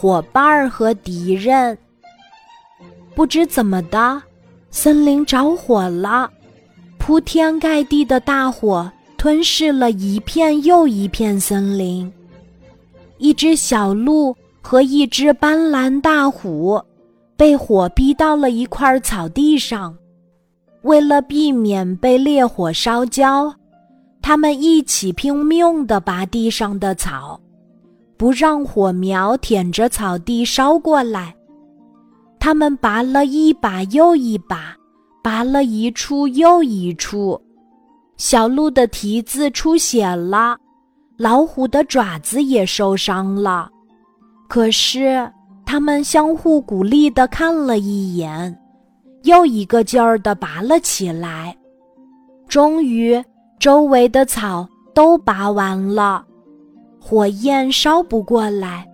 伙伴儿和敌人。不知怎么的，森林着火了，铺天盖地的大火吞噬了一片又一片森林。一只小鹿和一只斑斓大虎被火逼到了一块草地上，为了避免被烈火烧焦，他们一起拼命地拔地上的草，不让火苗舔着草地烧过来。他们拔了一把又一把，拔了一处又一处，小鹿的蹄子出血了。老虎的爪子也受伤了，可是他们相互鼓励的看了一眼，又一个劲儿的拔了起来。终于，周围的草都拔完了，火焰烧不过来，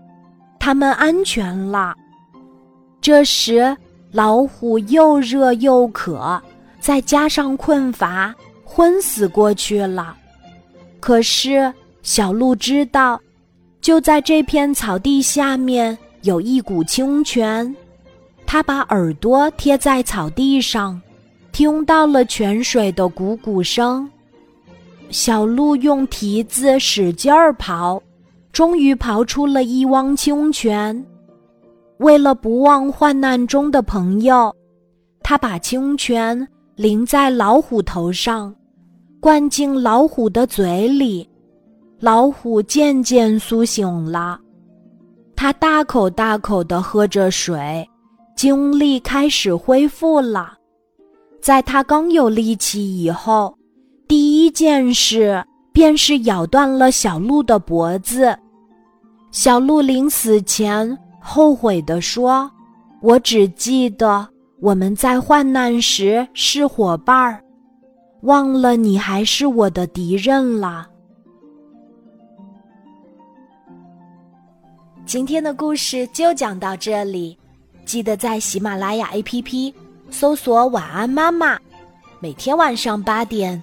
他们安全了。这时，老虎又热又渴，再加上困乏，昏死过去了。可是。小鹿知道，就在这片草地下面有一股清泉。它把耳朵贴在草地上，听到了泉水的汩汩声。小鹿用蹄子使劲儿刨，终于刨出了一汪清泉。为了不忘患难中的朋友，他把清泉淋在老虎头上，灌进老虎的嘴里。老虎渐渐苏醒了，它大口大口地喝着水，精力开始恢复了。在它刚有力气以后，一件事便是咬断了小鹿的脖子。小鹿临死前后悔地说：“我只记得我们在患难时是伙伴儿，忘了你还是我的敌人了。”今天的故事就讲到这里，记得在喜马拉雅 APP 搜索“晚安妈妈”，每天晚上八点，